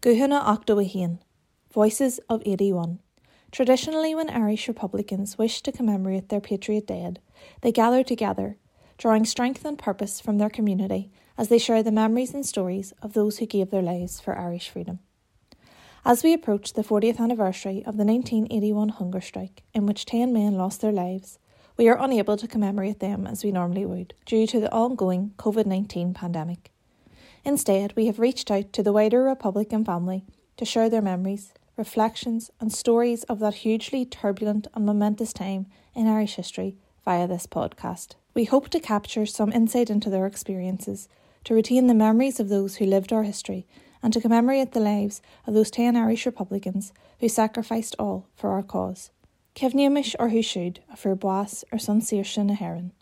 Guthanna Octowahin, Voices of 81. Traditionally, when Irish Republicans wish to commemorate their patriot dead, they gather together, drawing strength and purpose from their community as they share the memories and stories of those who gave their lives for Irish freedom. As we approach the 40th anniversary of the 1981 hunger strike, in which 10 men lost their lives, we are unable to commemorate them as we normally would due to the ongoing COVID 19 pandemic. Instead, we have reached out to the wider Republican family to share their memories, reflections, and stories of that hugely turbulent and momentous time in Irish history via this podcast. We hope to capture some insight into their experiences, to retain the memories of those who lived our history, and to commemorate the lives of those 10 Irish Republicans who sacrificed all for our cause. Cefniamish or who should, a fur boas or sun a heron.